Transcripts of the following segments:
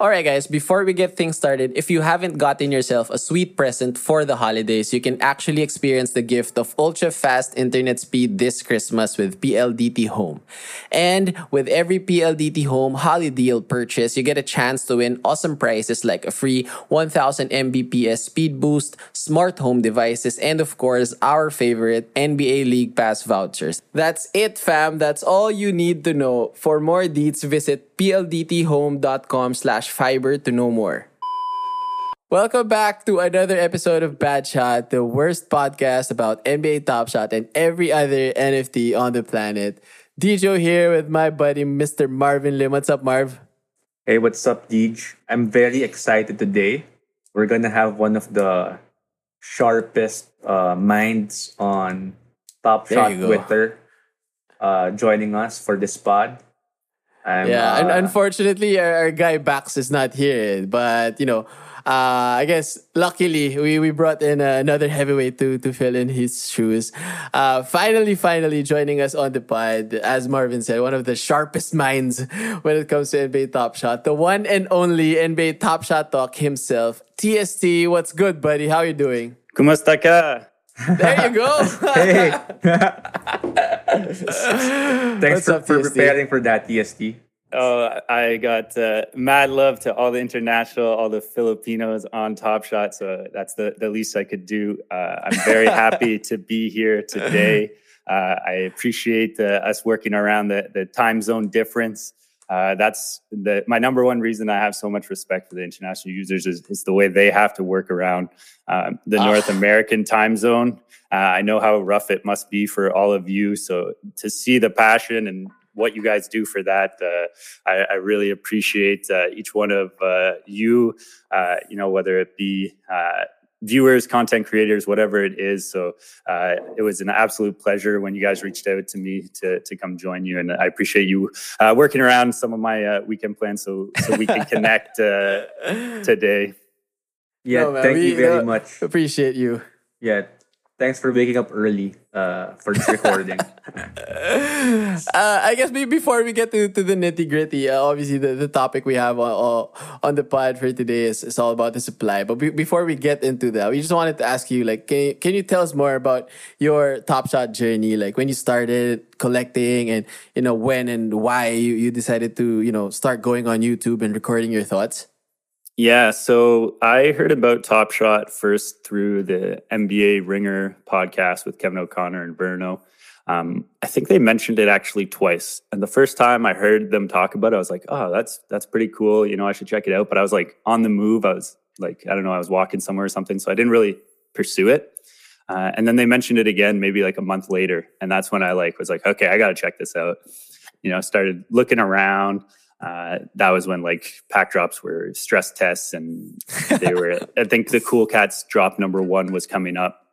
Alright, guys, before we get things started, if you haven't gotten yourself a sweet present for the holidays, you can actually experience the gift of ultra fast internet speed this Christmas with PLDT Home. And with every PLDT Home holiday deal purchase, you get a chance to win awesome prizes like a free 1000 Mbps speed boost, smart home devices, and of course, our favorite NBA League Pass vouchers. That's it, fam. That's all you need to know. For more deets, visit pldthome.com slash fiber to know more. Welcome back to another episode of Bad Shot, the worst podcast about NBA Top Shot and every other NFT on the planet. Dijo here with my buddy Mr. Marvin Lim. What's up, Marv? Hey, what's up, Deej? I'm very excited today. We're gonna have one of the sharpest uh, minds on Top Shot. Twitter uh, joining us for this pod. I'm, yeah, uh, un- unfortunately, our, our guy Bax is not here, but you know, uh, I guess luckily we, we brought in uh, another heavyweight to to fill in his shoes. Uh, finally, finally joining us on the pod, as Marvin said, one of the sharpest minds when it comes to NBA Top Shot, the one and only NBA Top Shot talk himself, TST. What's good, buddy? How you doing? Kumusta ka? There you go. Hey, thanks What's for, up, for preparing for that, TST. Oh, I got uh, mad love to all the international, all the Filipinos on Top Shot. So that's the, the least I could do. Uh, I'm very happy to be here today. Uh, I appreciate uh, us working around the, the time zone difference. Uh, that's the, my number one reason I have so much respect for the international users is, is the way they have to work around um, the North American time zone. Uh, I know how rough it must be for all of you. So to see the passion and what you guys do for that, uh, I, I really appreciate uh, each one of uh, you. Uh, you know, whether it be uh, viewers, content creators, whatever it is. So uh, it was an absolute pleasure when you guys reached out to me to to come join you, and I appreciate you uh, working around some of my uh, weekend plans so so we can connect uh, today. Yeah, No, man, thank we, you very uh, much. Appreciate you. Yeah, thanks for waking up early uh, for this recording. uh, I guess be- before we get to, to the nitty gritty, uh, obviously the, the topic we have on, on- on the pod for today is, is all about the supply. But be- before we get into that, we just wanted to ask you, like, can you, can you tell us more about your Top Shot journey? Like when you started collecting and, you know, when and why you, you decided to, you know, start going on YouTube and recording your thoughts? Yeah, so I heard about Top Shot first through the NBA Ringer podcast with Kevin O'Connor and Bruno. Um, I think they mentioned it actually twice, and the first time I heard them talk about it, I was like, "Oh, that's that's pretty cool." You know, I should check it out. But I was like on the move. I was like, I don't know, I was walking somewhere or something, so I didn't really pursue it. Uh, and then they mentioned it again, maybe like a month later, and that's when I like was like, "Okay, I got to check this out." You know, started looking around uh, that was when like pack drops were stress tests and they were i think the cool cats drop number one was coming up.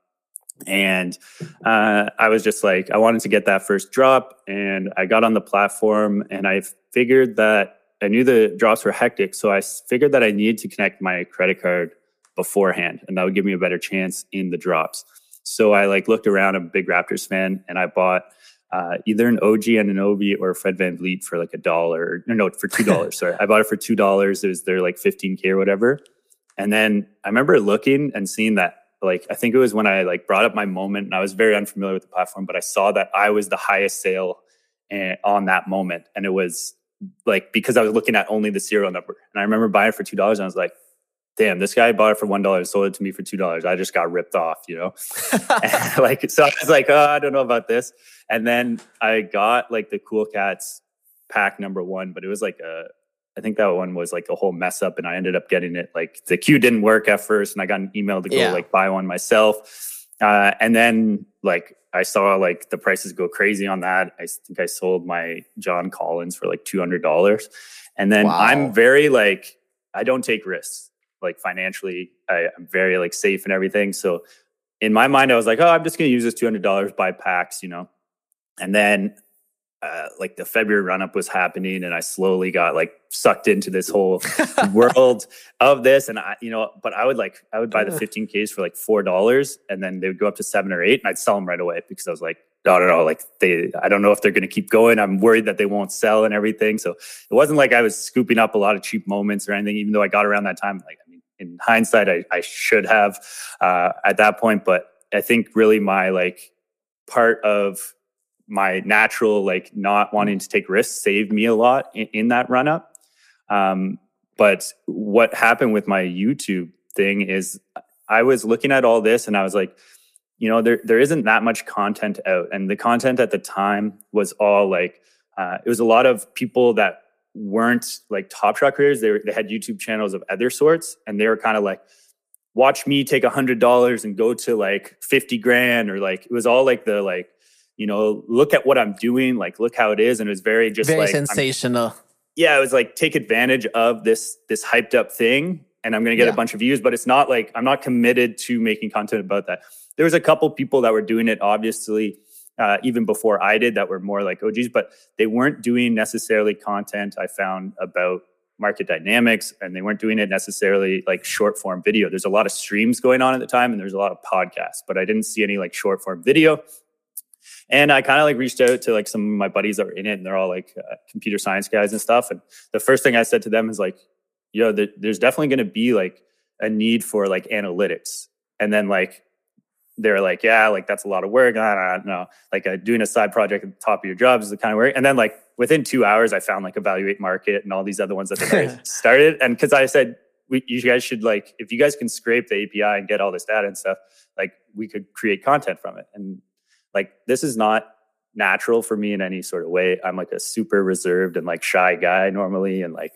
And uh, i was just like i wanted to get that first drop and i got on the platform and i figured that i knew the drops were hectic. So i figured that i needed to connect my credit card beforehand and that would give me a better chance in the drops. So i like looked around i'm a big raptors fan and i bought uh, either an OG Anunoby or Fred VanVleet for like a dollar. No, no, for two dollars. Sorry, I bought it for two dollars. It was their like 15k or whatever. And then I remember looking and seeing that like I think it was when I like brought up my moment and I was very unfamiliar with the platform, but I saw that I was the highest sale eh, on that moment, and it was like because I was looking at only the serial number. And I remember buying it for two dollars, and I was like. Damn, this guy bought it for one dollar, sold it to me for two dollars. I just got ripped off, you know. like, so I was like, oh, I don't know about this. And then I got like the Cool Cats pack number one, but it was like a, I think that one was like a whole mess up, and I ended up getting it. Like the queue didn't work at first, and I got an email to go Yeah. like buy one myself. Uh, and then like I saw like the prices go crazy on that. I think I sold my John Collins for like two hundred dollars. And then Wow. I'm very like I don't take risks. Like financially, I, I'm very like safe and everything. So in my mind, I was like, oh, I'm just going to use this two hundred dollars, buy packs, you know. And then uh, like the February run up was happening, and I slowly got like sucked into this whole world of this. And I, you know, but I would like I would buy the 15Ks for like four dollars, and then they would go up to seven or eight, and I'd sell them right away because I was like, no, no, no, like they, I don't know if they're going to keep going. I'm worried that they won't sell and everything. So it wasn't like I was scooping up a lot of cheap moments or anything, even though I got around that time. Like, I in hindsight, I, I should have uh, at that point, but I think really my like part of my natural like not wanting to take risks saved me a lot in, in that run up. Um, but what happened with my YouTube thing is I was looking at all this and I was like, you know, there there isn't that much content out, and the content at the time was all like uh, it was a lot of people that weren't like top shot creators. They were, they had YouTube channels of other sorts, and they were kind of like, watch me take a hundred dollars and go to like fifty grand, or like it was all like the like you know, look at what I'm doing, like look how it is, and it was very just Very like I'm- sensational. yeah, it was like take advantage of this this hyped up thing, and I'm going to get Yeah. a bunch of views. But it's not like I'm not committed to making content about that. There was a couple people that were doing it, obviously, uh, even before I did, that were more like OGs, but they weren't doing necessarily content. I found about market dynamics, and they weren't doing it necessarily like short form video. There's a lot of streams going on at the time, and there's a lot of podcasts, but I didn't see any like short form video. And I kind of like reached out to like some of my buddies that were in it, and they're all like uh, computer science guys and stuff. And the first thing I said to them is like, "Yo, th- there's definitely going to be like a need for like analytics." And then like they're like, "Yeah, like that's a lot of work." I don't know, like uh, doing a side project at the top of your job is the kind of work. And then like within two hours, I found like Evaluate Market and all these other ones that started. And because I said, we, "You guys should like if you guys can scrape the API and get all this data and stuff, like we could create content from it." And like this is not natural for me in any sort of way. I'm like a super reserved and like shy guy normally and like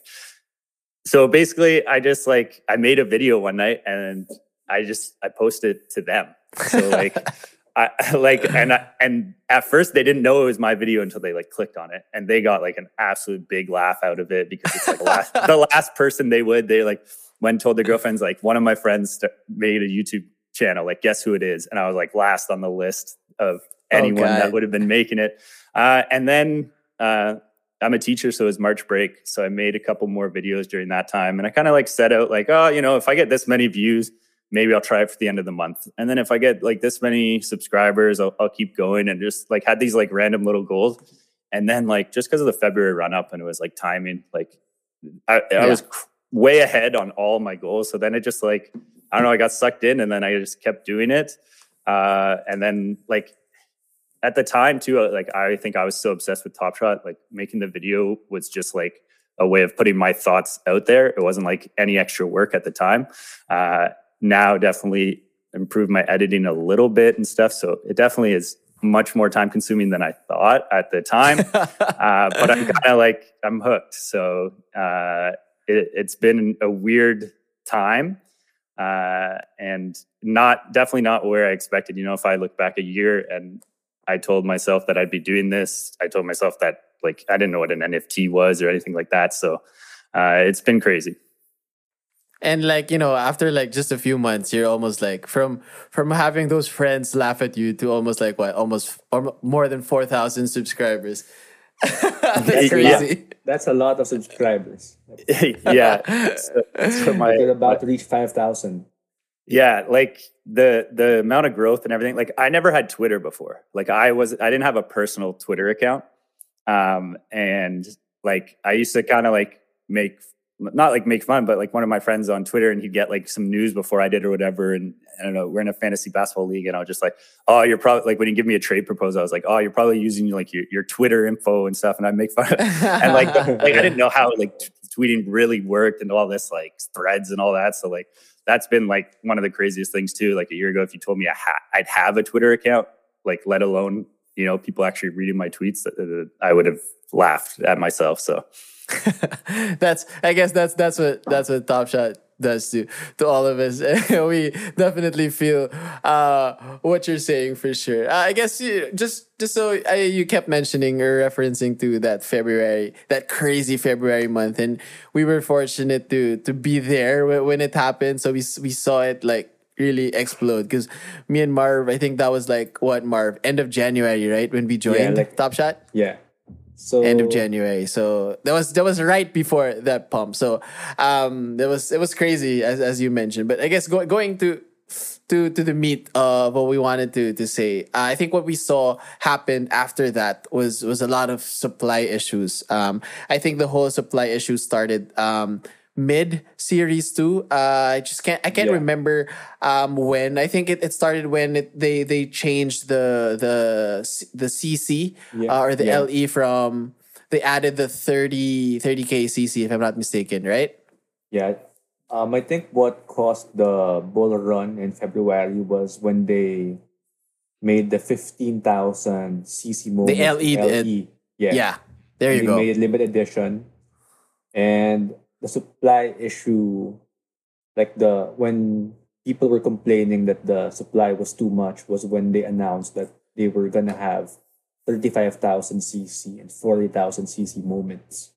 so basically I just like I made a video one night and I just I posted it to them. So like I like and I, and at first they didn't know it was my video until they like clicked on it and they got like an absolute big laugh out of it because it's like last, the last person they would they like when told their girlfriends like one of my friends made a YouTube channel like guess who it is and I was like last on the list of anyone God. that would have been making it uh, and then uh, I'm a teacher so it was March break so I made a couple more videos during that time and I kind of like set out like oh you know if I get this many views maybe I'll try it for the end of the month. And then if I get like this many subscribers, I'll, I'll keep going and just like had these like random little goals. And then like just because of the February run up and it was like timing, like I, I Yeah. was cr- way ahead on all my goals. So then it just like I don't know, I got sucked in and then I just kept doing it. Uh, and then like at the time too, uh, like I think I was so obsessed with Top Shot, like making the video was just like a way of putting my thoughts out there. It wasn't like any extra work at the time. Uh, now definitely improved my editing a little bit and stuff. So it definitely is much more time consuming than I thought at the time. uh, but I'm kind of like I'm hooked. So uh, it, it's been a weird time, uh, and not definitely not where I expected. You know, if I look back a year and I told myself that I'd be doing this, I told myself that like I didn't know what an NFT was or anything like that. So uh, it's been crazy. And like you know, after like just a few months, you're almost like from from having those friends laugh at you to almost like what, almost or more than four thousand subscribers. That's Yeah. crazy. That's a lot of subscribers. yeah. So, so my, We're about to reach 5,000. yeah, like the the amount of growth and everything. Like I never had Twitter before. Like I was I didn't have a personal Twitter account. Um and like I used to kind of like make not like make fun, but like one of my friends on Twitter and he'd get like some news before I did or whatever. And I don't know, we're in a fantasy basketball league and I was just like, oh, you're probably like when you give me a trade proposal, I was like, oh, you're probably using like your, your Twitter info and stuff. And I make fun and like, like I didn't know how like t- tweeting really worked and all this like threads and all that. So like that's been like one of the craziest things too. Like a year ago, if you told me I ha- I'd have a Twitter account, like let alone you know people actually reading my tweets, uh, I would have laughed at myself. So that's I guess that's that's what that's what Top Shot does to to all of us. we definitely feel uh, what you're saying for sure. Uh, I guess you, just just so uh, you kept mentioning or referencing to that February, that crazy February month, and we were fortunate to to be there when it happened. So we we saw it like really explode because me and Marv, I think that was like what Marv end of January, right? When we joined Yeah, like- Top Shot Yeah. So end of January. So that was that was right before that pump. So um that was it was crazy as as you mentioned. But I guess go, going to to to the meat of what we wanted to to say. Uh, I think what we saw happened after that was was a lot of supply issues. Um I think the whole supply issue started um mid series 2 uh i just can't i can't Yeah. remember um when i think it, it started when it, they they changed the the the cc Yeah. uh, or the Yeah. LE from they added the 30 30k cc if I'm not mistaken, right? Yeah. Um, I think what caused the bull run in February was when they made the 15,000 cc moment. LE did. Yeah. Yeah. There you they go. made it limited edition. And the supply issue, like the, when people were complaining that the supply was too much was when they announced that they were going to have 35,000 cc and 40,000 cc moments.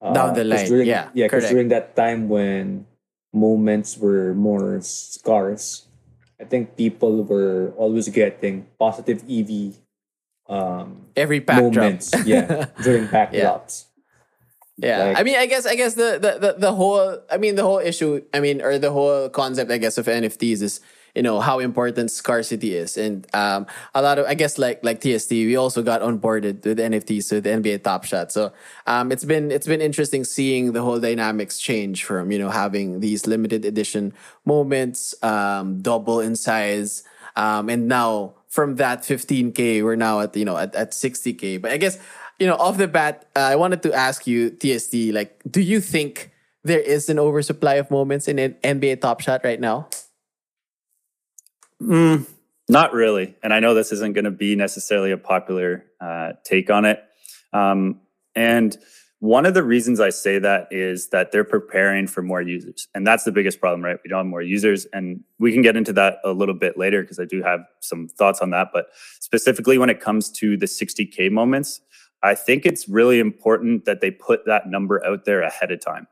Uh, Down the line, During, yeah, Yeah, because during that time when moments were more scarce, I think people were always getting positive EV um, Every pack moments. yeah, during pack Yeah. Yeah, Like- I mean, I guess, I guess the, the the the whole, I mean, the whole issue, I mean, or the whole concept, I guess, of NFTs is, you know, how important scarcity is, and um, a lot of, I guess, like like TST, we also got onboarded with NFTs with the NBA Top Shot, so um, it's been it's been interesting seeing the whole dynamics change from you know having these limited edition moments, um, double in size, um, and now from that 15k, we're now at you know at, at 60k, but I guess you know, off the bat, uh, I wanted to ask you, TST, like, do you think there is an oversupply of moments in an NBA Top Shot right now? Mm, not really. And I know this isn't going to be necessarily a popular uh, take on it. Um, and one of the reasons I say that is that they're preparing for more users. And that's the biggest problem, right? We don't have more users. And we can get into that a little bit later because I do have some thoughts on that. But specifically when it comes to the 60K moments, I think it's really important that they put that number out there ahead of time.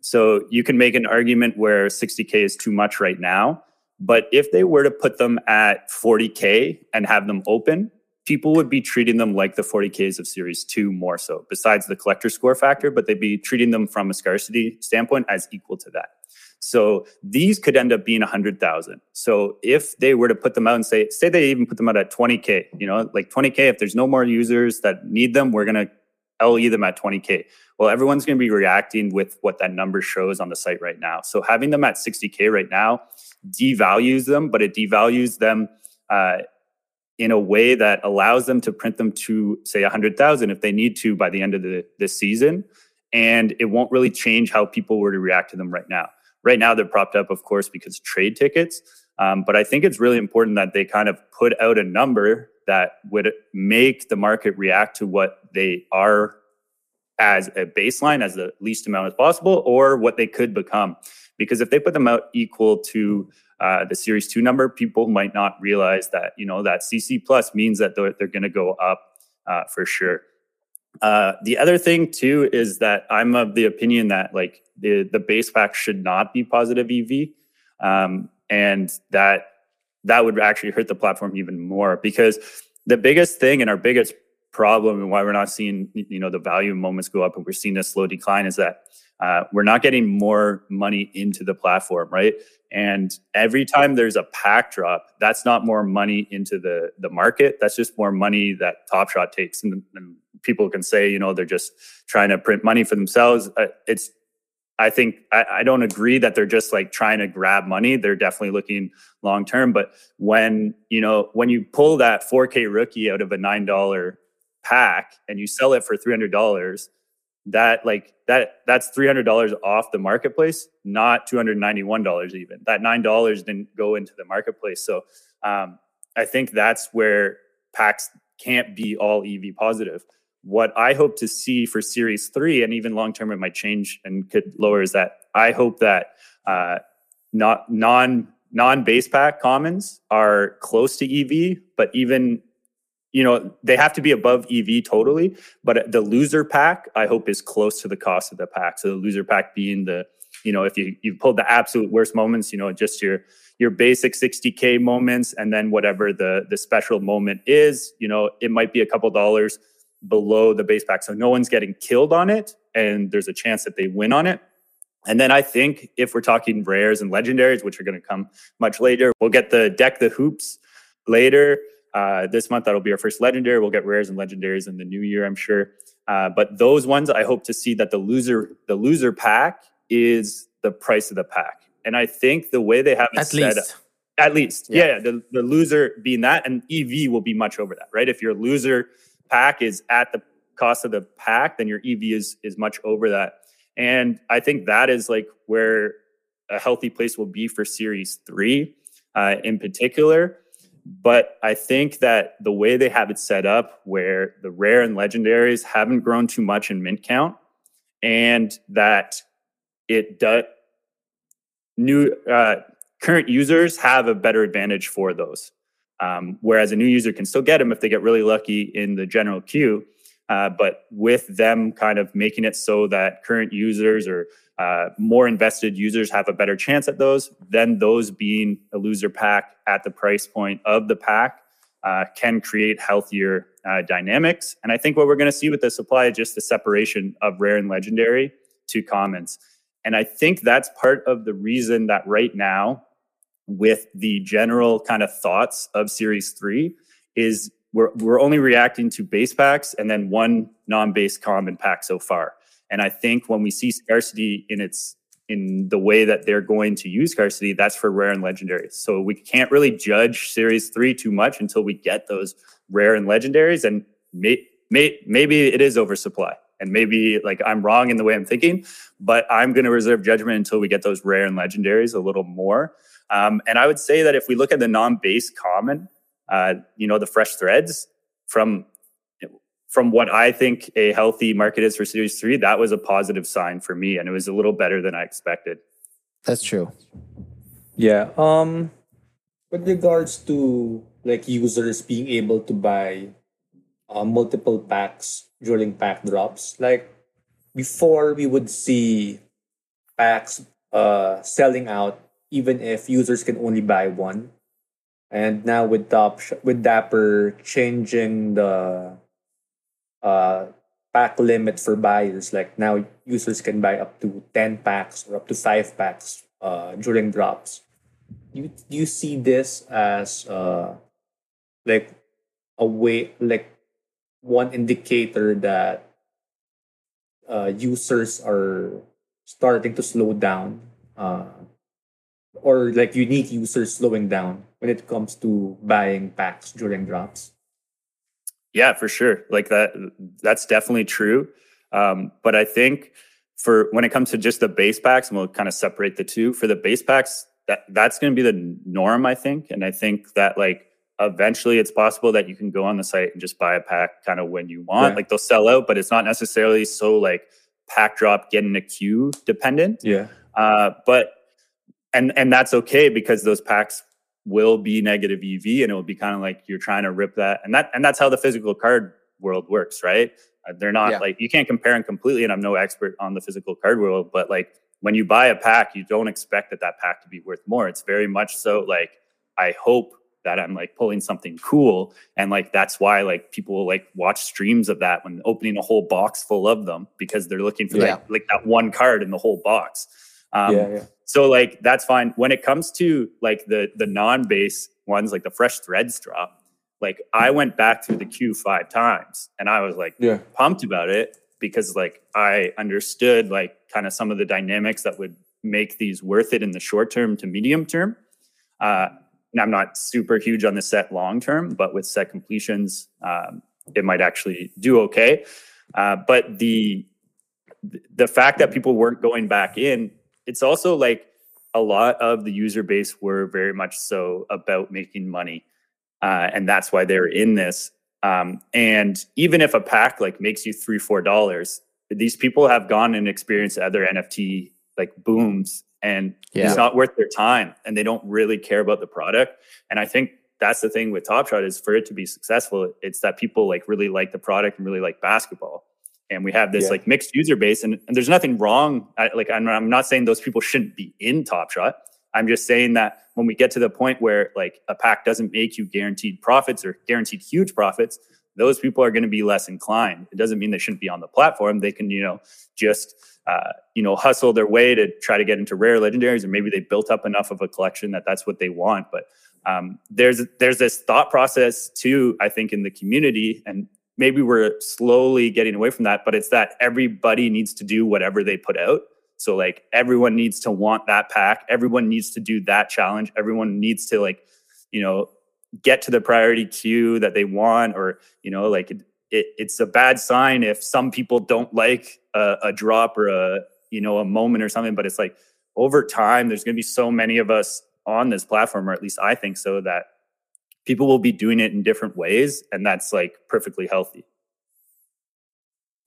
So you can make an argument where 60K is too much right now. But if they were to put them at 40K and have them open, people would be treating them like the 40Ks of Series 2 more so, besides the collector score factor, but they'd be treating them from a scarcity standpoint as equal to that. So these could end up being 100,000. So if they were to put them out and say, say they even put them out at 20K, you know, like 20K, if there's no more users that need them, we're going to LE them at 20K. Well, everyone's going to be reacting with what that number shows on the site right now. So having them at 60K right now devalues them, but it devalues them uh, in a way that allows them to print them to say 100,000 if they need to by the end of the, the season. And it won't really change how people were to react to them right now. Right now, they're propped up, of course, because trade tickets. Um, but I think it's really important that they kind of put out a number that would make the market react to what they are as a baseline, as the least amount as possible, or what they could become. Because if they put them out equal to uh, the Series Two number, people might not realize that you know that CC plus means that they're, they're going to go up uh, for sure. Uh, the other thing too is that I'm of the opinion that like the the base pack should not be positive EV, um, and that that would actually hurt the platform even more because the biggest thing and our biggest problem and why we're not seeing you know the value moments go up and we're seeing a slow decline is that uh, we're not getting more money into the platform right and every time there's a pack drop that's not more money into the the market that's just more money that top shot takes and, and people can say you know they're just trying to print money for themselves uh, it's I think I, I, don't agree that they're just like trying to grab money. They're definitely looking long term. But when you know when you pull that 4K rookie out of a nine dollar pack and you sell it for three hundred dollars, that like that that's three hundred dollars off the marketplace, not two hundred ninety one dollars even. That nine dollars didn't go into the marketplace. So um, I think that's where packs can't be all EV positive what I hope to see for Series 3 and even long term it might change and could lower is that I hope that uh, not non non base pack commons are close to EV, but even you know they have to be above EV totally. But the loser pack, I hope, is close to the cost of the pack. So the loser pack being the you know if you you pulled the absolute worst moments, you know just your your basic 60k moments, and then whatever the the special moment is, you know it might be a couple dollars below the base pack, so no one's getting killed on it, and there's a chance that they win on it. And then I think if we're talking rares and legendaries, which are going to come much later, we'll get the deck the hoops later. Uh, this month, that'll be our first legendary. We'll get rares and legendaries in the new year, I'm sure. Uh, but those ones, I hope to see that the loser, the loser pack is the price of the pack. And I think the way they have it At set least. up, at least, yeah, yeah the, the loser being that, and EV will be much over that, right? If your loser pack is at the cost of the pack, then your EV is is much over that. And I think that is like where a healthy place will be for Series 3 uh, in particular. But I think that the way they have it set up, where the rare and legendaries haven't grown too much in mint count, and that it does new uh, current users have a better advantage for those. Um, whereas a new user can still get them if they get really lucky in the general queue. Uh, but with them kind of making it so that current users or uh, more invested users have a better chance at those, then those being a loser pack at the price point of the pack uh, can create healthier uh, dynamics. And I think what we're going to see with the supply is just the separation of rare and legendary to commons. And I think that's part of the reason that right now, with the general kind of thoughts of Series 3, is we're, we're only reacting to base packs and then one non-base common pack so far. And I think when we see scarcity in its in the way that they're going to use scarcity, that's for rare and legendaries. So we can't really judge Series Three too much until we get those rare and legendaries. And may, may, maybe it is oversupply, and maybe like I'm wrong in the way I'm thinking, but I'm going to reserve judgment until we get those rare and legendaries a little more. Um, and I would say that if we look at the non-base common, uh, you know, the fresh threads from from what I think a healthy market is for Series 3, that was a positive sign for me. And it was a little better than I expected. That's true. Yeah. Um with regards to like users being able to buy uh, multiple packs during pack drops, like before we would see packs uh selling out even if users can only buy one. And now with Top with Dapper changing the uh pack limit for buyers, like now users can buy up to 10 packs or up to 5 packs uh during drops. You do you see this as uh like a way like one indicator that uh users are starting to slow down uh or like unique users slowing down when it comes to buying packs during drops Yeah, for sure. Like that, that's definitely true. Um, but I think for when it comes to just the base packs, and we'll kind of separate the two. For the base packs, that that's going to be the norm, I think. And I think that like eventually, it's possible that you can go on the site and just buy a pack kind of when you want. Yeah. Like they'll sell out, but it's not necessarily so like pack drop get in a queue dependent. yeah Uh, but and and that's okay because those packs will be negative EV, and it will be kind of like you're trying to rip that, and that and that's how the physical card world works, right? Uh, they're not Yeah. like you can't compare them completely, and I'm no expert on the physical card world, but like when you buy a pack, you don't expect that that pack to be worth more. It's very much so like I hope that I'm like pulling something cool, and like that's why like people will like watch streams of that when opening a whole box full of them because they're looking for Yeah. like like that one card in the whole box. Um, yeah yeah so like that's fine. When it comes to like the the non-base ones, like the fresh threads drop, like I went back through the queue five times and I was like yeah pumped about it because like I understood like kind of some of the dynamics that would make these worth it in the short term to medium term. Uh, and I'm not super huge on the set long term, but with set completions, um, it might actually do okay. Uh, but the the fact that people weren't going back in, it's also like a lot of the user base were very much so about making money, uh, and that's why they're in this. Um, and even if a pack like makes you three four dollars, these people have gone and experienced other NFT like booms and Yeah. it's not worth their time and they don't really care about the product. And I think that's the thing with Top Shot is for it to be successful, it's that people like really like the product and really like basketball. And we have this Yeah. like mixed user base, and, and there's nothing wrong. I, like I'm, I'm not saying those people shouldn't be in Top Shot. I'm just saying that when we get to the point where like a pack doesn't make you guaranteed profits or guaranteed huge profits, those people are going to be less inclined. It doesn't mean they shouldn't be on the platform. They can, you know, just uh, you know hustle their way to try to get into rare legendaries, or maybe they built up enough of a collection that that's what they want. But um, there's there's this thought process too. I think in the community, and maybe we're slowly getting away from that. But it's that everybody needs to do whatever they put out. So like everyone needs to want that pack. Everyone needs to do that challenge. Everyone needs to like, you know, get to the priority queue that they want, or you know, like it, it, it's a bad sign if some people don't like a, a drop or a you know a moment or something. But it's like over time, there's going to be so many of us on this platform, or at least I think so, that people will be doing it in different ways, and that's like perfectly healthy.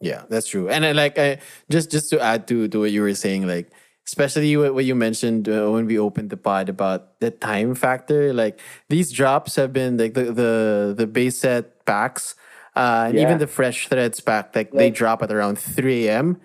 Yeah, that's true. And I, like, I just just to add to to what you were saying, like especially what, what you mentioned uh, when we opened the pod about the time factor. Like these drops have been like the the the base set packs, uh, and Yeah. even the fresh threads pack, like they drop at around three a.m.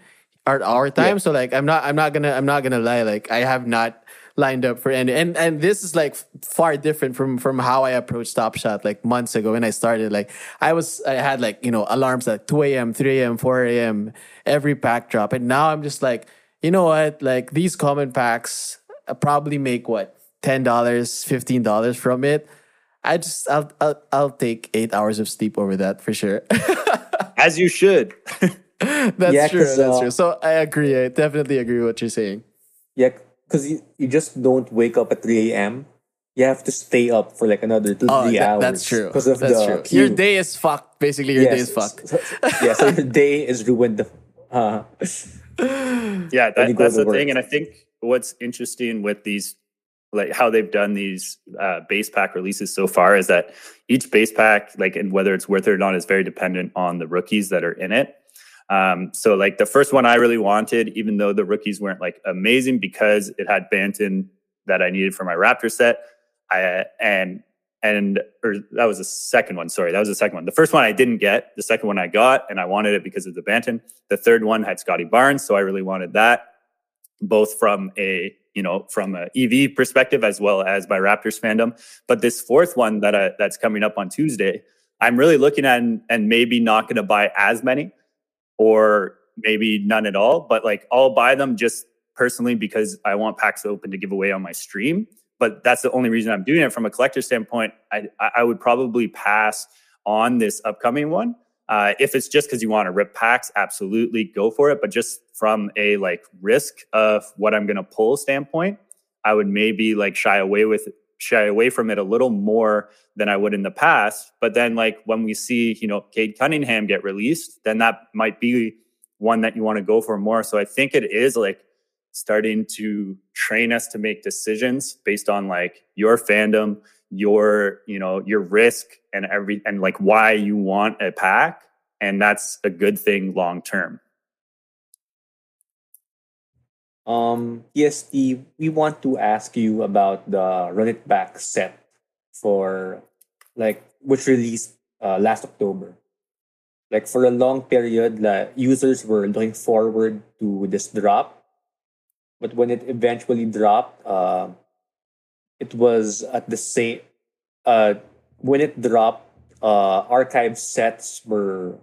our our time. Yeah. So like, I'm not I'm not gonna I'm not gonna lie. Like I have not lined up for any and and this is like far different from from how I approached Top Shot like months ago when I started. Like I was I had like you know alarms at 2 a.m., 3 a.m., 4 a.m. every pack drop, and now I'm just like you know what like these common packs I probably make what ten dollars, fifteen dollars from it. I just I'll, I'll I'll take eight hours of sleep over that for sure. As you should. that's Yeah, true. 'cause, That's uh, true. So I agree. I definitely agree with what you're saying. Yeah, because you, you just don't wake up at 3 a.m. You have to stay up for like another two, Oh, three that- hours. that's true. Because of that's the true. queue. Your day is fucked. Basically, your day is fucked. so- yeah, so your day is ruined. Uh, yeah that, that's to the thing and i think what's interesting with these like how they've done these uh, base pack releases so far is that each base pack like and whether it's worth it or not is very dependent on the rookies that are in it um, so like the first one i really wanted even though the rookies weren't like amazing because it had banton that i needed for my raptor set i and and or that was the second one sorry that was the second one. The first one i didn't get the second one i got and i wanted it because of the banton. The third one had scottie barnes so i really wanted that both from a you know from a ev perspective as well as my raptors fandom. But this fourth one that I, that's coming up on tuesday i'm really looking at and, and maybe not going to buy as many or maybe none at all but like i'll buy them just personally because i want packs open to give away on my stream. But that's the only reason i'm doing it. From a collector standpoint i, I would probably pass on this upcoming one. Uh, if it's just because you want to rip packs, absolutely go for it. But just from a like risk of what I'm going to pull standpoint, I would maybe like shy away with shy away from it a little more than I would in the past. But then like when we see you know Cade Cunningham get released, then that might be one that you want to go for more. So I think it is like starting to train us to make decisions based on like your fandom your you know your risk and every and like why you want a pack and that's a good thing long term um, Steve, we want to ask you about the Run It Back set for like which released uh, last October. Like for a long period, the users were looking forward to this drop, but when it eventually dropped, uh, it was at the same. Uh, when it dropped, uh, archive sets were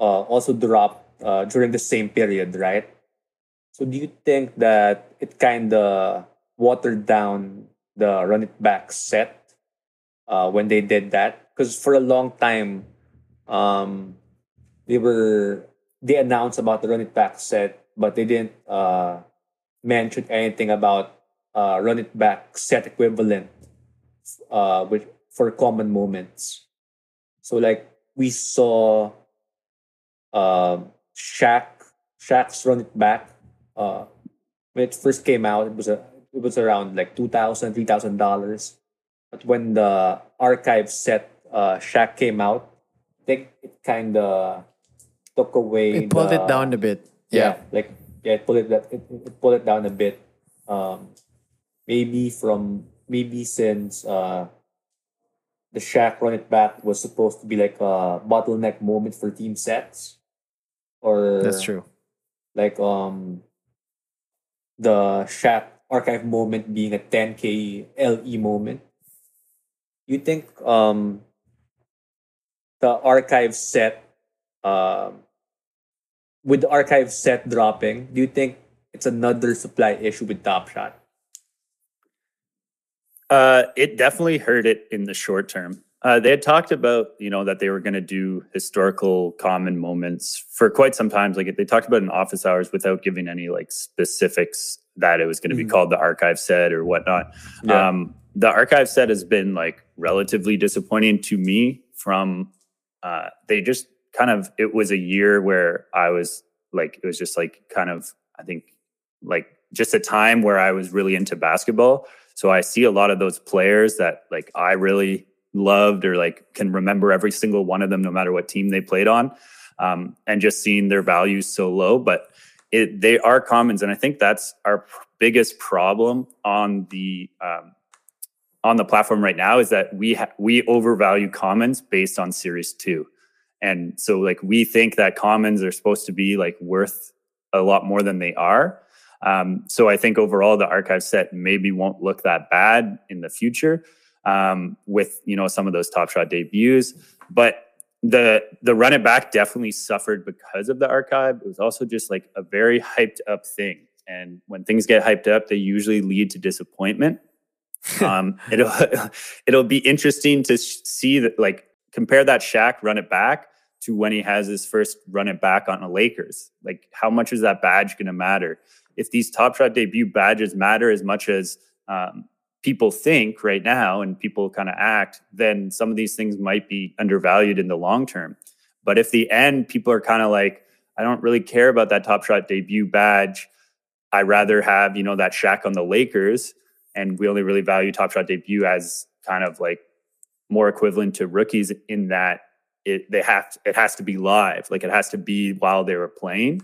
uh, also dropped uh, during the same period, right? So do you think that it kind of watered down the Run It Back set uh, when they did that? Because for a long time, um, they were they announced about the Run It Back set, but they didn't uh, mention anything about uh, Run It Back set equivalent, uh, which for common moments. So like we saw, um, Shaq Shaq's Run It Back uh, when it first came out, it was a it was around like two thousand, three thousand dollars. But when the archive set uh, Shaq came out, I think it kind of took away. It pulled the- it down a bit. Yeah, Yeah. like yeah, it pulled it it, it pulled it down a bit. Um, maybe from maybe since uh, the Shaq run it back was supposed to be like a bottleneck moment for team sets, or That's true. Like um, the Shaq archive moment being a 10k LE moment. You think um the archive set um with the archive set dropping, do you think it's another supply issue with Top Shot? Uh, it definitely hurt it in the short term. Uh, they had talked about, you know, that they were going to do historical common moments for quite some time. Like they talked about in office hours without giving any like specifics that it was going to be Mhm. called the archive set or whatnot. Yeah. Um, the archive set has been like relatively disappointing to me. From uh, they just kind of it was a year where I was like it was just like kind of I think like just a time where I was really into basketball. So I see a lot of those players that like I really loved or like can remember every single one of them, no matter what team they played on, um, and just seeing their values so low. But it, they are commons, and I think that's our biggest problem on the um, on the platform right now is that we ha- we overvalue commons based on Series Two, and so like we think that commons are supposed to be like worth a lot more than they are. Um, so I think overall the archive set maybe won't look that bad in the future um, with you know some of those top shot debuts, but the the run it back definitely suffered because of the archive. It was also just like a very hyped up thing, and when things get hyped up, they usually lead to disappointment. um, it'll it'll be interesting to sh- see that like compare that Shaq run it back to when he has his first run it back on the Lakers. Like how much is that badge going to matter? If these Top Shot debut badges matter as much as um, people think right now and people kind of act, then some of these things might be undervalued in the long term. But if the end people are kind of like, I don't really care about that Top Shot debut badge. I rather have you know that Shaq on the Lakers, and we only really value Top Shot debut as kind of like more equivalent to rookies in that it they have to, it has to be live, like it has to be while they were playing.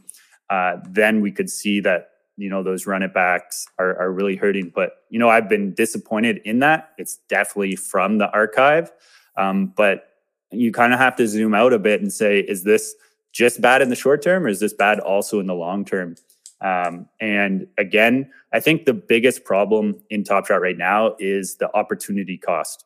Uh, then we could see that you know those run it backs are, are really hurting. But you know I've been disappointed in that. It's definitely from the archive, um, but you kind of have to zoom out a bit and say, is this just bad in the short term, or is this bad also in the long term? Um, and again, I think the biggest problem in Top Shot right now is the opportunity cost.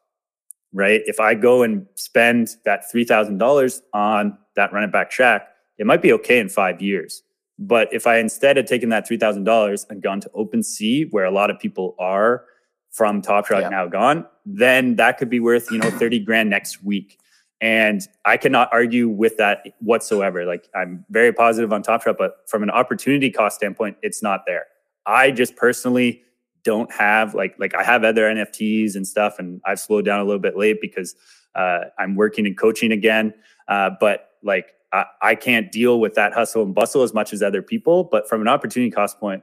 Right? If I go and spend that three thousand dollars on that run it back Shaq, it might be okay in five years. But if I instead had taken that three thousand dollars and gone to OpenSea, where a lot of people are from Top Shot Yeah. now gone, then that could be worth you know thirty grand next week. And I cannot argue with that whatsoever. Like I'm very positive on Top Shot, but from an opportunity cost standpoint, it's not there. I just personally don't have like like I have other NFTs and stuff, and I've slowed down a little bit late because uh, I'm working and coaching again. Uh, but like I, I can't deal with that hustle and bustle as much as other people. But from an opportunity cost point,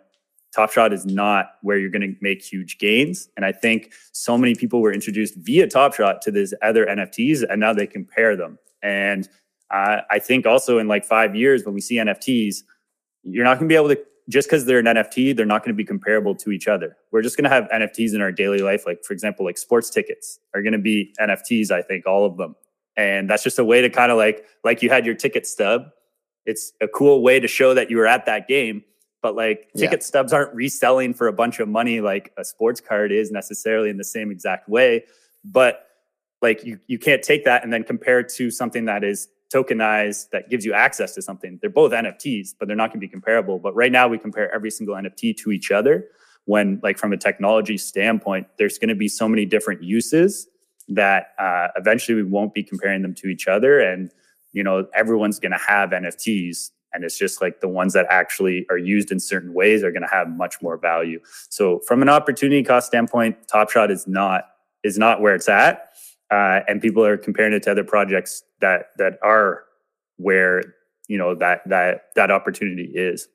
Top Shot is not where you're going to make huge gains. And I think so many people were introduced via Top Shot to these other NFTs, and now they compare them. And uh, I think also in like five years, when we see NFTs, you're not going to be able to just because they're an NFT, they're not going to be comparable to each other. We're just going to have NFTs in our daily life. Like for example, like sports tickets are going to be NFTs. I think all of them, and that's just a way to kind of like like you had your ticket stub. It's a cool way to show that you were at that game. But like Yeah. ticket stubs aren't reselling for a bunch of money like a sports card is necessarily in the same exact way. But like you you can't take that and then compare it to something that is tokenized that gives you access to something. They're both NFTs, but they're not going to be comparable. But right now we compare every single NFT to each other when like from a technology standpoint, there's going to be so many different uses that uh, eventually we won't be comparing them to each other. And, you know, everyone's going to have NFTs. And it's just like the ones that actually are used in certain ways are going to have much more value. So from an opportunity cost standpoint, Top Shot is not is not where it's at uh, and people are comparing it to other projects that that are where you know that that that opportunity is.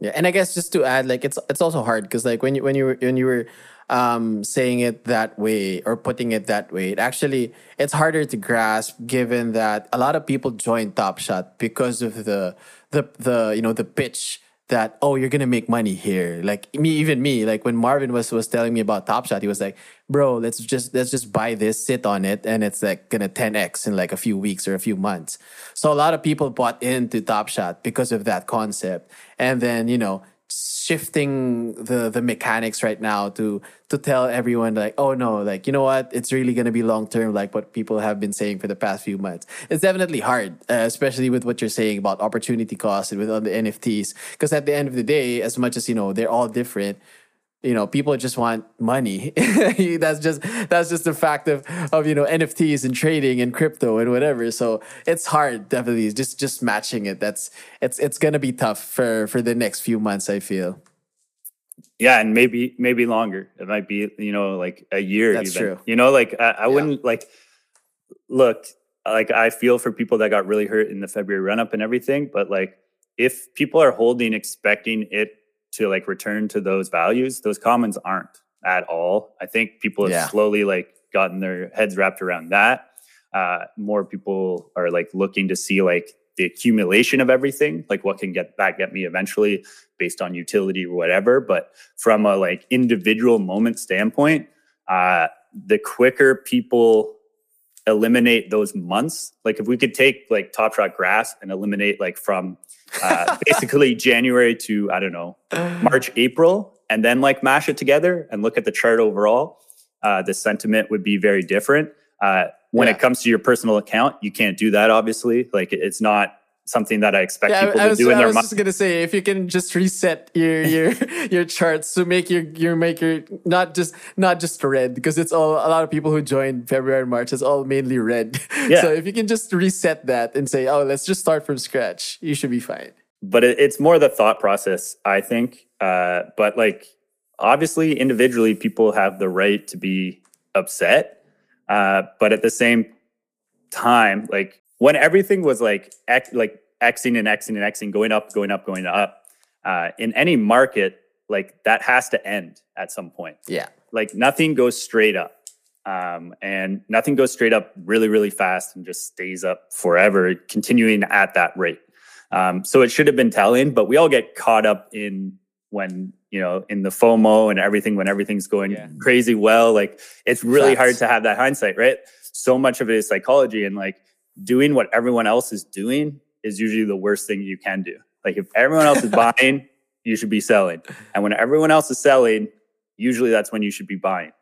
Yeah, and I guess just to add, like it's it's also hard because like when you when you were when you were um saying it that way or putting it that way, it actually it's harder to grasp given that a lot of people join Top Shot because of the the the you know the pitch that oh you're gonna make money here. Like me even me like when marvin was was telling me about top shot he was like bro let's just let's just buy this sit on it and it's like gonna 10x in like a few weeks or a few months. So a lot of people bought into top shot because of that concept. And then you know shifting the the mechanics right now to to tell everyone like oh no like you know what? It's really going to be long term like what people have been saying for the past few months. It's definitely hard uh, especially with what you're saying about opportunity cost and with the nfts because at the end of the day as much as you know they're all different you know people just want money. That's just that's just the fact of of you know nfts and trading and crypto and whatever. So it's hard definitely just just matching it. That's it's it's gonna be tough for for the next few months i feel. Yeah and maybe maybe longer. It might be you know like a year That's even. true. you know like i, I wouldn't like look like i feel for people that got really hurt in the february run up and everything but like if people are holding expecting it to like return to those values those commons aren't at all. I think people have Yeah. slowly like gotten their heads wrapped around that. Uh more people are like looking to see like the accumulation of everything like what can get that get me eventually based on utility or whatever. But from a like individual moment standpoint uh the quicker people eliminate those months like if we could take like top shot grass and eliminate like from uh basically january to i don't know march april and then like mash it together and look at the chart overall. Uh the sentiment would be very different. Uh when Yeah. it comes to your personal account you can't do that obviously. Like it's not something that i expect yeah, people I, I to was, do in I their was mind just gonna say if you can just reset your your your charts to make your your make your not just not just red because it's all a lot of people who joined February and March is all mainly red. Yeah. so if you can just reset that and say, oh, let's just start from scratch, you should be fine. but it, it's more the thought process i think uh but like obviously individually people have the right to be upset uh but at the same time like when everything was like X, like xing and xing and xing going up going up going up uh in any market like that has to end at some point Yeah. like nothing goes straight up um, and nothing goes straight up really really fast and just stays up forever continuing at that rate um, so it should have been telling but we all get caught up in when you know in the fomo and everything when everything's going Yeah. crazy well like it's really Facts. hard to have that hindsight right so much of it is psychology and like doing what everyone else is doing is usually the worst thing you can do like if everyone else is buying you should be selling and when everyone else is selling usually that's when you should be buying.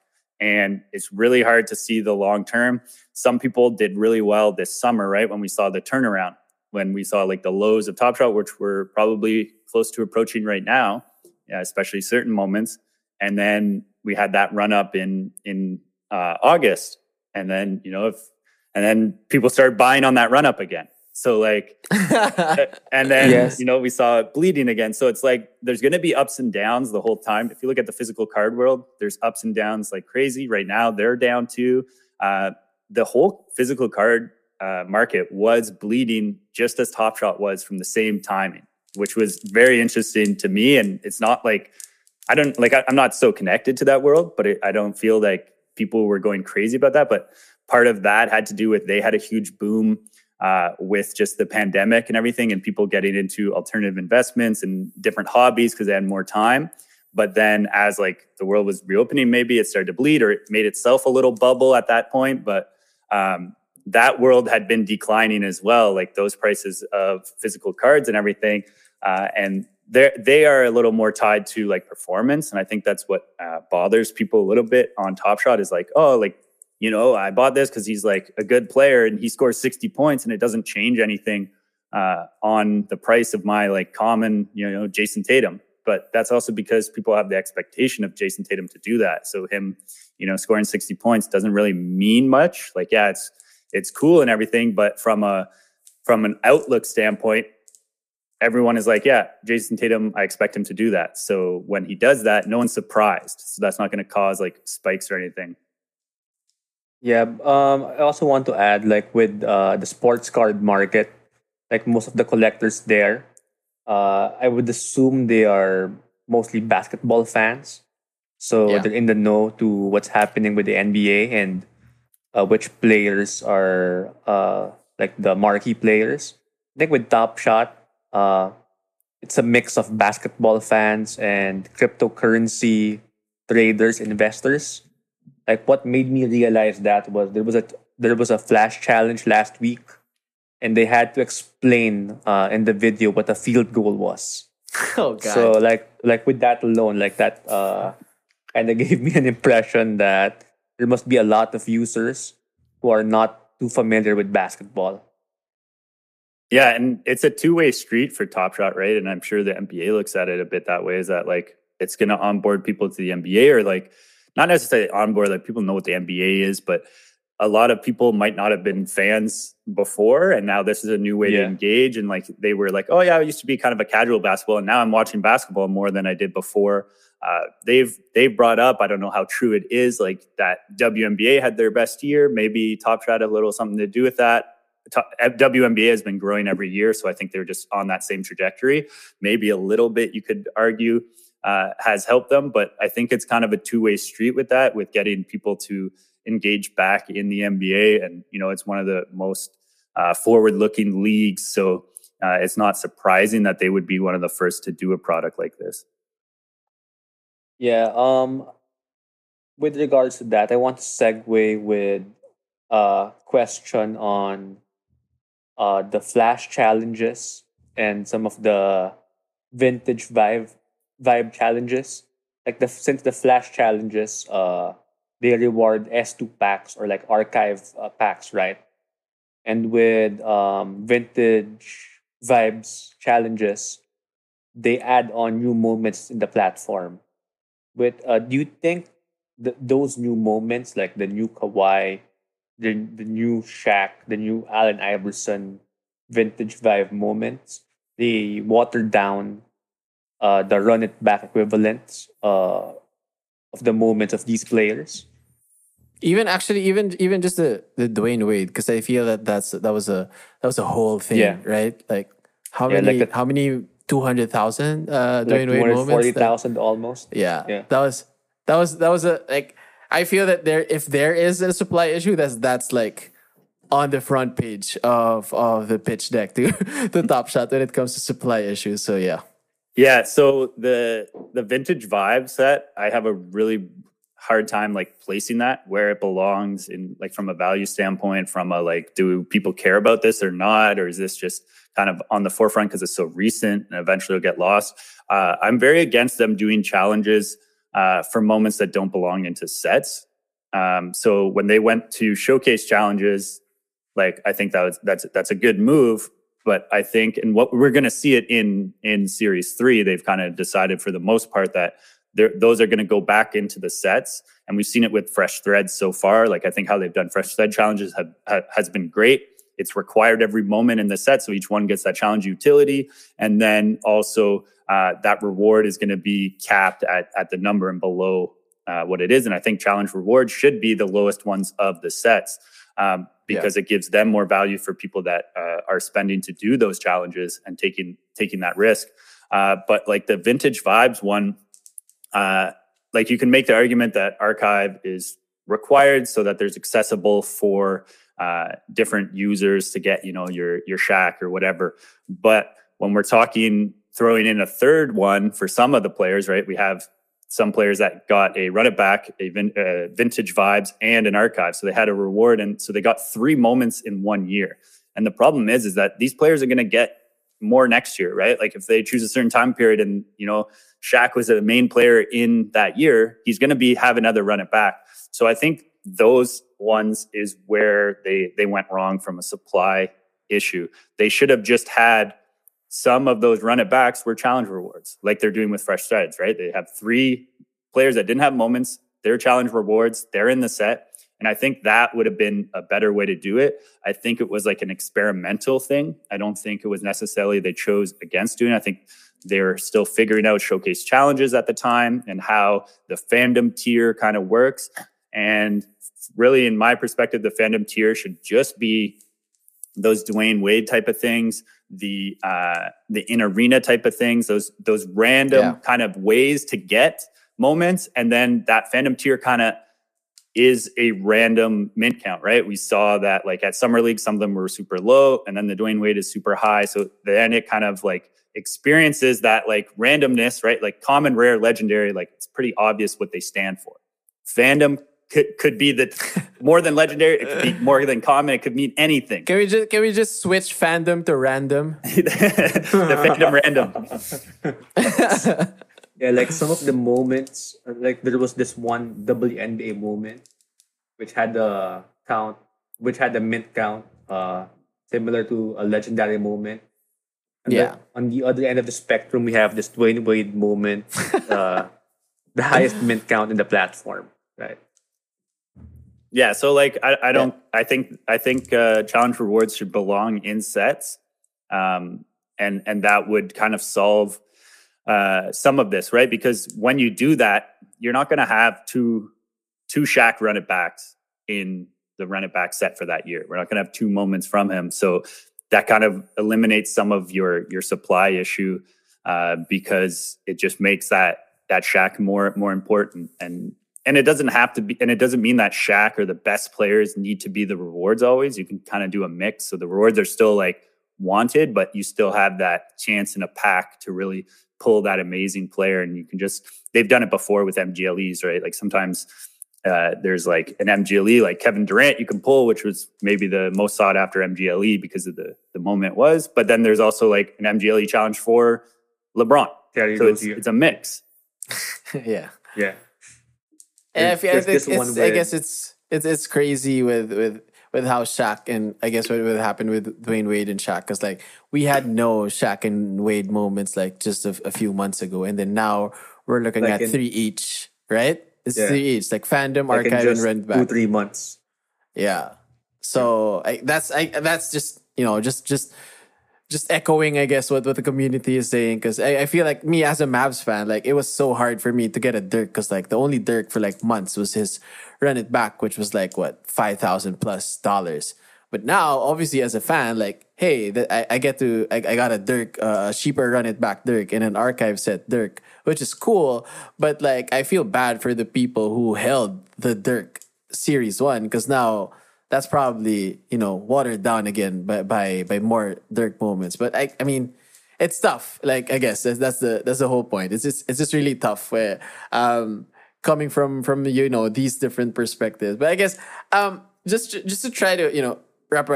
And it's really hard to see the long term. Some people did really well this summer, right? When we saw the turnaround, when we saw like the lows of Top Shot, which we're probably close to approaching right now, yeah, especially certain moments. And then we had that run up in in uh, August, and then you know if and then people started buying on that run up again. So like and then Yes. you know we saw it bleeding again. So it's like there's going to be ups and downs the whole time. If you look at the physical card world there's ups and downs like crazy. Right now they're down too. Uh, the whole physical card uh, market was bleeding just as top shot was from the same timing which was very interesting to me. And it's not like i don't like I, i'm not so connected to that world but it, i don't feel like people were going crazy about that. But part of that had to do with they had a huge boom uh, with just the pandemic and everything, and people getting into alternative investments and different hobbies because they had more time. But then, as like the world was reopening, maybe it started to bleed, or it made itself a little bubble at that point. But um, that world had been declining as well, like those prices of physical cards and everything, uh, and they they are a little more tied to like performance, and I think that's what uh, bothers people a little bit on Top Shot is like, oh, like you know, I bought this because he's like a good player and he scores 60 points and it doesn't change anything uh, on the price of my like common, you know, Jayson Tatum. But that's also because people have the expectation of Jayson Tatum to do that. So him, you know, scoring 60 points doesn't really mean much. Like, yeah, it's it's cool and everything, but from a from an outlook standpoint, everyone is like, yeah, Jayson Tatum, I expect him to do that. So when he does that, no one's surprised. So that's not going to cause like spikes or anything. Yeah. Um, I also want to add, like with uh, the sports card market, like most of the collectors there, uh, I would assume they are mostly basketball fans. So Yeah. they're in the know to what's happening with the NBA and uh, which players are uh, like the marquee players. I think with Top Shot, uh, it's a mix of basketball fans and cryptocurrency traders, investors. Like what made me realize that was there was a there was a flash challenge last week, and they had to explain uh, in the video what a field goal was. Oh god. So like like with that alone, like that uh, kind of gave me an impression that there must be a lot of users who are not too familiar with basketball. Yeah, and it's a two-way street for Top Shot, right? And I'm sure the NBA looks at it a bit that way. Is that like it's going to onboard people to the NBA, or like not necessarily onboard, like people know what the NBA is, but a lot of people might not have been fans before, and now this is a new way to engage. And like they were like, oh yeah, I used to be kind of a casual basketball, and now I'm watching basketball more than I did before. Uh, they've they've brought up, I don't know how true it is, like that WNBA had their best year. Maybe Top Shot had a little something to do with that. Top, WNBA has been growing every year, so I think they're just on that same trajectory. Maybe a little bit, you could argue, uh, has helped them, but I think it's kind of a two way street with that, with getting people to engage back in the NBA, and you know, it's one of the most uh, forward looking leagues, so uh, it's not surprising that they would be one of the first to do a product like this. Yeah. Um. With regards to that, I want to segue with a question on uh the flash challenges and some of the vintage vibe vibe challenges. Like the since the flash challenges, uh, they reward S two packs or like archive uh, packs, right? And with um vintage vibes challenges, they add on new moments in the platform. But uh, do you think th- those new moments, like the new Kawhi, the the new Shaq, the new Allen Iverson, vintage vibe moments, they watered down uh, the run it back equivalents uh, of the moments of these players? even actually even even just the the Dwyane Wade because I feel that that's that was a that was a whole thing, Yeah. right? Like how Yeah, many like the- how many two hundred thousand uh, Like Dwyane Wade moments? forty thousand almost. Yeah, Yeah. that was that was that was a like. I feel that there, if there is a supply issue, that's that's like on the front page of of the pitch deck to the top shot when it comes to supply issues. So yeah, Yeah, so the the vintage vibe set, I have a really hard time like placing that where it belongs in like from a value standpoint, from a like do people care about this or not, or is this just kind of on the forefront because it's so recent and eventually it'll get lost? Uh, I'm very against them doing challenges uh, for moments that don't belong into sets. Um, so when they went to showcase challenges, like I think that was that's that's a good move. But I think, and what we're going to see it in in series three, they've kind of decided for the most part that those are going to go back into the sets, and we've seen it with fresh threads so far. Like I think how they've done fresh thread challenges have, ha- has been great. It's required every moment in the set, so each one gets that challenge utility, and then also uh, that reward is going to be capped at at the number and below uh, what it is. And I think challenge rewards should be the lowest ones of the sets um, because it gives them more value for people that uh, are spending to do those challenges and taking taking that risk. Uh, but like the vintage vibes one, uh, like you can make the argument that archive is required so that there's accessible for uh, different users to get you know your your Shaq or whatever. But when we're talking throwing in a third one for some of the players, right? We have some players that got a run it back, a vin- uh, vintage vibes, and an archive. So they had a reward, and so they got three moments in one year. And the problem is, is that these players are going to get more next year, right? Like if they choose a certain time period, and you know, Shaq was a main player in that year, he's going to be have another run it back. So I think those ones is where they they went wrong from a supply issue. They should have just had some of those run it backs were challenge rewards, like they're doing with fresh threads, right? They have three players that didn't have moments, they're challenge rewards, they're in the set. And I think that would have been a better way to do it. I think it was like an experimental thing. I don't think it was necessarily they chose against doing it. I think they were still figuring out showcase challenges at the time and how the fandom tier kind of works. And really, in my perspective, the fandom tier should just be those Dwyane Wade type of things, the uh, the in arena type of things, those those random Yeah. kind of ways to get moments, and then that fandom tier kind of is a random mint count, right? We saw that like at summer league, some of them were super low, and then the Dwyane Wade is super high. So then it kind of like experiences that like randomness, right? Like common, rare, legendary, like it's pretty obvious what they stand for. Fandom could could be the more than legendary, it could be more than common, it could mean anything. Can we just can we just switch fandom to random? the fandom random. Yeah, like some of the moments, uh, like there was this one WNBA moment, which had the count, which had the mint count, uh, similar to a legendary moment. And Yeah. then on the other end of the spectrum, we have this Dwyane Wade moment, uh, the highest mint count in the platform, right? Yeah, so like I, I don't I think I think uh, challenge rewards should belong in sets, um, and and that would kind of solve uh, some of this, right? Because when you do that, you're not going to have two two Shaq run it backs in the run it back set for that year. We're not going to have two moments from him, so that kind of eliminates some of your your supply issue uh, because it just makes that that Shaq more more important and and it doesn't have to be and it doesn't mean that Shaq or the best players need to be the rewards always. You can kind of do a mix. So the rewards are still like wanted, but you still have that chance in a pack to really pull that amazing player. And you can just they've done it before with MGLEs, right? Like sometimes uh, there's like an MGLE like Kevin Durant you can pull, which was maybe the most sought after MGLE because of the the moment was. But then there's also like an MGLE challenge for LeBron. Terry So it's, it's a mix. yeah. Yeah. And I, feel, I, there's think this it's, one I guess it's it's it's crazy with with with how Shaq and I guess what would happen with Dwyane Wade and Shaq because like we had no Shaq and Wade moments like just a, a few months ago, and then now we're looking Like at in- three each, right? It's Yeah. three each, like fandom, Like in archive, and just run two, three months. Yeah. So I, that's I that's just you know just just just echoing I guess what what the community is saying because I, I feel like me as a Mavs fan like it was so hard for me to get a Dirk because like the only Dirk for like months was his run it back which was like what five thousand plus dollars. But now obviously as a fan like hey that I, I get to I, I got a Dirk uh, a cheaper run it back Dirk and an archive set Dirk which is cool but like I feel bad for the people who held the Dirk series one because now that's probably you know watered down again by by by more Dirk moments. But I I mean, it's tough. Like I guess that's, that's the that's the whole point. It's just it's just really tough where um coming from from you know these different perspectives. But I guess um just just to try to you know wrap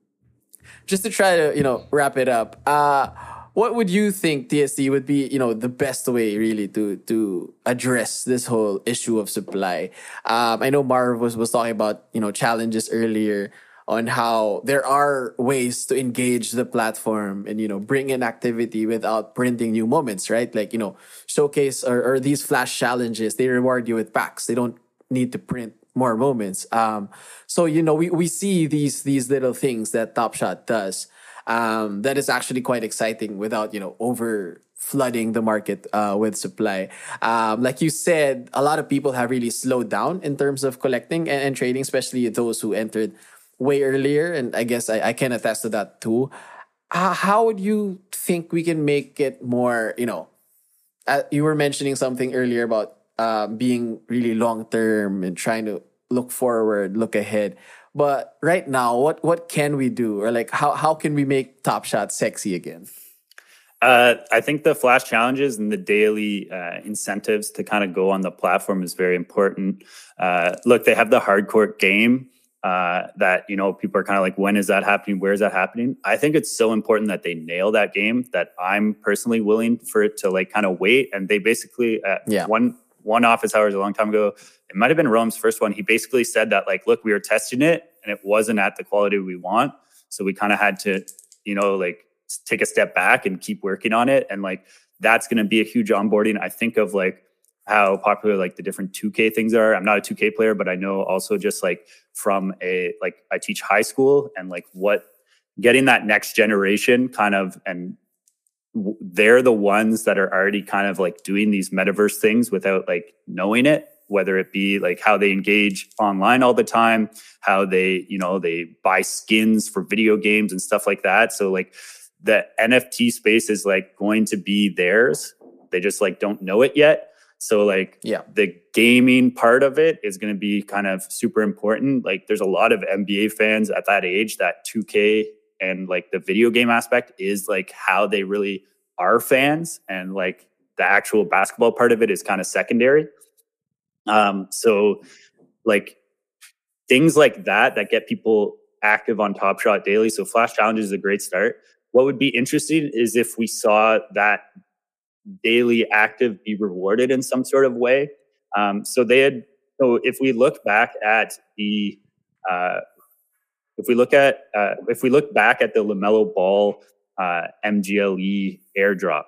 just to try to you know wrap it up. Uh what would you think TST would be you know the best way really to to address this whole issue of supply? Um, I know Marv was was talking about you know challenges earlier on how there are ways to engage the platform and you know bring in activity without printing new moments, right? Like you know showcase or, or these flash challenges they reward you with packs. They don't need to print more moments. Um, so you know we, we see these these little things that Top Shot does um, that is actually quite exciting without you know over flooding the market uh, with supply. Um, like you said, a lot of people have really slowed down in terms of collecting and, and trading, especially those who entered way earlier. And I guess I, I can attest to that too. Uh, how would you think we can make it more? You know, uh, you were mentioning something earlier about um, being really long term and trying to look forward, look ahead. But right now, what what can we do, or like how how can we make Top Shot sexy again? Uh, I think the flash challenges and the daily uh, incentives to kind of go on the platform is very important. Uh, look, they have the hardcore game uh, that you know people are kind of like, when is that happening? Where is that happening? I think it's so important that they nail that game that I'm personally willing for it to like kind of wait. And they basically uh, Yeah. one one office hours a long time ago. It might have been Roham's first one. He basically said that like, look, we were testing it and it wasn't at the quality we want, so we kind of had to, you know, like take a step back and keep working on it. And like that's going to be a huge onboarding. I think of like how popular like the different 2K things are. I'm not a 2K player, but I know also just like from a like I teach high school and like what getting that next generation kind of and they're the ones that are already kind of like doing these metaverse things without like knowing it whether it be like how they engage online all the time how they you know they buy skins for video games and stuff like that. So like the nft space is like going to be theirs. They just like don't know it yet. So like Yeah. the gaming part of it is going to be kind of super important. Like there's a lot of nba fans at that age that 2k and like the video game aspect is like how they really are fans and like the actual basketball part of it is kind of secondary. Um, so like things like that that get people active on Top Shot daily. So flash challenges is a great start. What would be interesting is if we saw that daily active be rewarded in some sort of way. Um, so they had. So if we look back at the, uh, if we look at uh, if we look back at the LaMelo Ball uh, MGLE airdrop,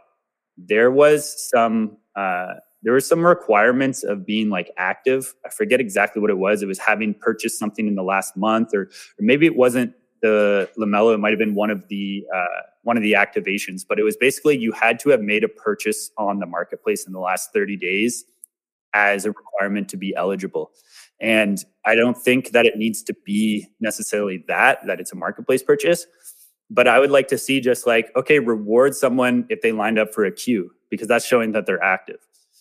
there was some uh, there were some requirements of being like active. I forget exactly what it was. It was having purchased something in the last month, or, or maybe it wasn't the LaMelo. It might have been one of the uh, one of the activations, but it was basically you had to have made a purchase on the marketplace in the last 30 days as a requirement to be eligible. And I don't think that it needs to be necessarily that that it's a marketplace purchase, but I would like to see just like okay, reward someone if they lined up for a queue because that's showing that they're active.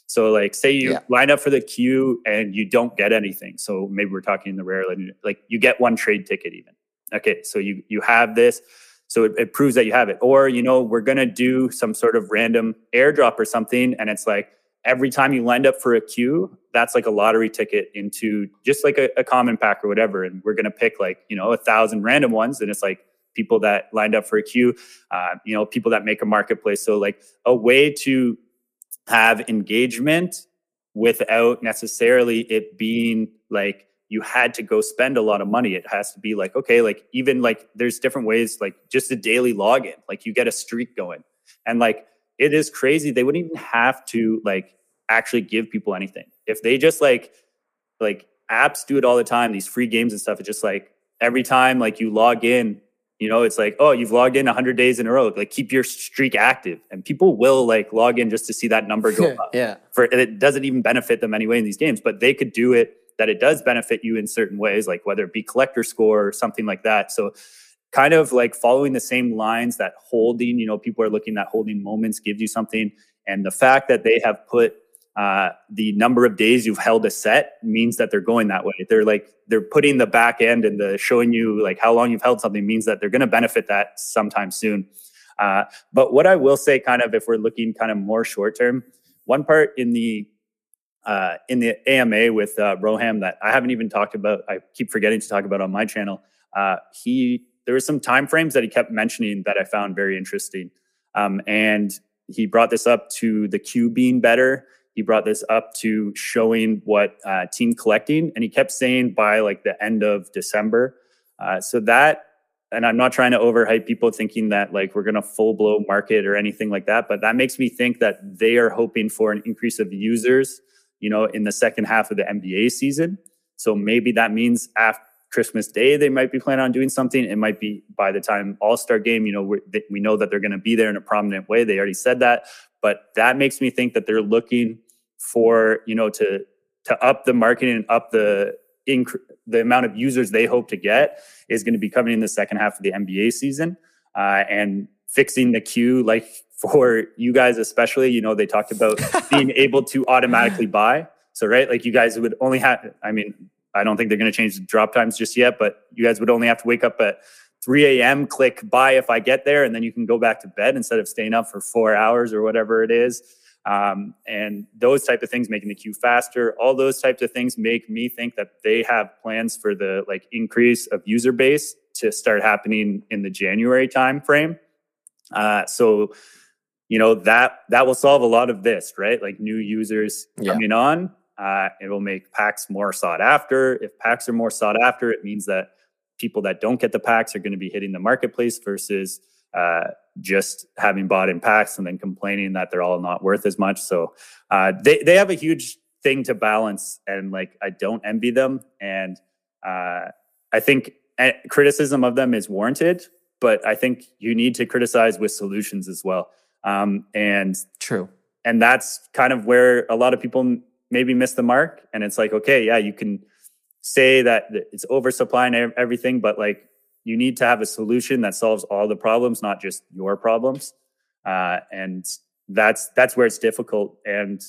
So like say you yeah. line up for the queue and you don't get anything. So maybe we're talking in the rare like you get one trade ticket even. Okay, so you you have this. So it, it proves that you have it. Or, you know, we're gonna do some sort of random airdrop or something, and it's like every time you lined up for a queue, that's like a lottery ticket into just like a, a common pack or whatever. And we're gonna pick like, you know, a thousand random ones, and it's like people that lined up for a queue, uh, you know, people that make a marketplace. So like a way to have engagement without necessarily it being like you had to go spend a lot of money. It has to be like, okay, like even like there's different ways, like just a daily login, like you get a streak going. And like it is crazy. They wouldn't even have to like actually give people anything. If they just like like apps do it all the time, these free games and stuff, it's just like every time like you log in, you know, it's like, oh, you've logged in 100 days in a row. Like, keep your streak active, and people will like log in just to see that number go up. yeah. For it doesn't even benefit them anyway in these games, but they could do it that it does benefit you in certain ways, like whether it be collector score or something like that. So, kind of like following the same lines that holding, you know, people are looking at holding moments gives you something, and the fact that they have put uh, the number of days you've held a set means that they're going that way. They're like they're putting the back end and the showing you like how long you've held something means that they're going to benefit that sometime soon. Uh, but what I will say, kind of, if we're looking kind of more short term, one part in the uh, in the AMA with uh, Roham that I haven't even talked about. I keep forgetting to talk about on my channel. Uh, he there were some time frames that he kept mentioning that I found very interesting, um, and he brought this up to the queue being better he brought this up to showing what uh, team collecting, and he kept saying by like the end of December. Uh, so that, and I'm not trying to overhype people thinking that like we're going to full blow market or anything like that, but that makes me think that they are hoping for an increase of users, you know, in the second half of the NBA season. So maybe that means after Christmas Day they might be planning on doing something. It might be by the time All Star Game, you know, we know that they're going to be there in a prominent way. They already said that, but that makes me think that they're looking for you know to to up the marketing and up the inc- the amount of users they hope to get is going to be coming in the second half of the NBA season uh, and fixing the queue like for you guys especially you know they talked about being able to automatically buy so right like you guys would only have I mean I don't think they're going to change the drop times just yet but you guys would only have to wake up at 3 a.m. click buy if I get there and then you can go back to bed instead of staying up for four hours or whatever it is um, and those type of things making the queue faster all those types of things make me think that they have plans for the like increase of user base to start happening in the january time frame uh, so you know that that will solve a lot of this right like new users yeah. coming on uh, it will make packs more sought after if packs are more sought after it means that people that don't get the packs are going to be hitting the marketplace versus uh, just having bought in packs and then complaining that they're all not worth as much. So uh, they they have a huge thing to balance, and like I don't envy them, and uh, I think eh, criticism of them is warranted, but I think you need to criticize with solutions as well. Um, and true, and that's kind of where a lot of people maybe miss the mark. And it's like, okay, yeah, you can say that it's oversupply and everything, but like you need to have a solution that solves all the problems, not just your problems. Uh, and that's that's where it's difficult. And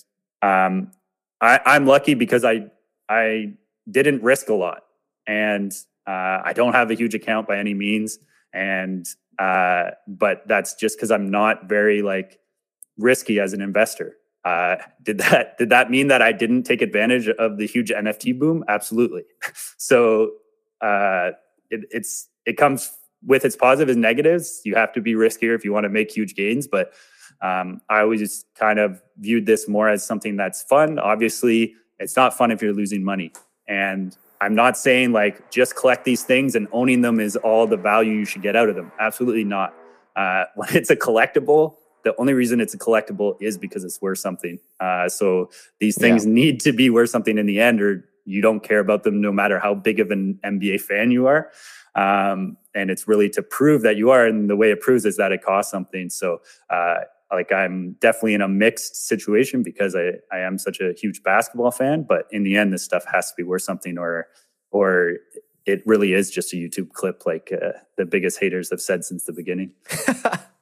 um, I, I'm lucky because I I didn't risk a lot, and uh, I don't have a huge account by any means. and uh, but that's just because I'm not very like risky as an investor. Uh, did that did that mean that I didn't take advantage of the huge NFT boom? Absolutely. so uh, it, it's it comes with its positives and negatives. You have to be riskier if you want to make huge gains, but um, I always kind of viewed this more as something that's fun. Obviously, it's not fun if you're losing money, and I'm not saying like just collect these things and owning them is all the value you should get out of them. Absolutely not. Uh, when it's a collectible, the only reason it's a collectible is because it's worth something. Uh, so these things yeah. need to be worth something in the end, or you don't care about them no matter how big of an NBA fan you are. Um, and it's really to prove that you are. And the way it proves is that it costs something. So, uh, like I'm definitely in a mixed situation because I, I am such a huge basketball fan, but in the end, this stuff has to be worth something or, or it really is just a YouTube clip like uh, the biggest haters have said since the beginning.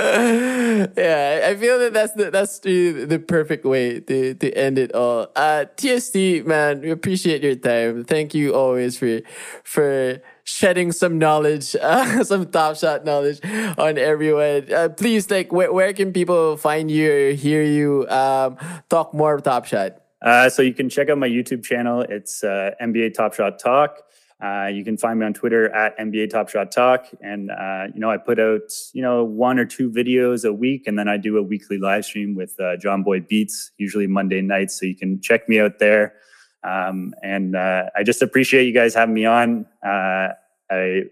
yeah, I feel that that's the that's the, the perfect way to to end it all. Uh, TST man, we appreciate your time. Thank you always for for shedding some knowledge, uh, some top shot knowledge on everyone. Uh, please, like, where, where can people find you or hear you um, talk more top shot? Uh, so you can check out my YouTube channel. It's uh, NBA Top Shot Talk. Uh, you can find me on Twitter at NBA Top Shot Talk, and uh, you know I put out you know one or two videos a week, and then I do a weekly live stream with uh, John Boy Beats, usually Monday nights. So you can check me out there. Um, and uh, I just appreciate you guys having me on. Uh, I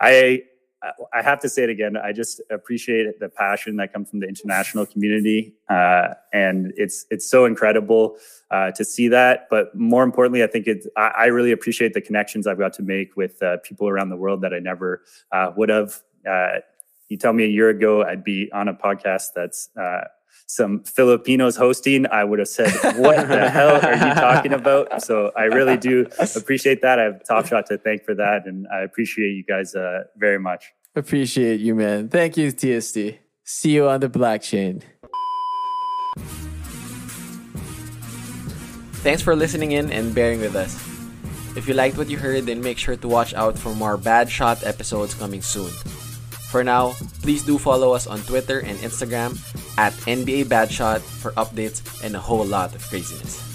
I I have to say it again. I just appreciate the passion that comes from the international community, uh, and it's it's so incredible uh, to see that. But more importantly, I think it's I, I, really appreciate the connections I've got to make with uh, people around the world that I never uh, would have. Uh, you tell me a year ago I'd be on a podcast that's uh, some Filipinos hosting, I would have said, What the hell are you talking about? So I really do appreciate that. I have Top Shot to thank for that. And I appreciate you guys uh, very much. Appreciate you, man. Thank you, TST. See you on the blockchain. Thanks for listening in and bearing with us. If you liked what you heard, then make sure to watch out for more Bad Shot episodes coming soon. For now, please do follow us on Twitter and Instagram at NBA Bad Shot for updates and a whole lot of craziness.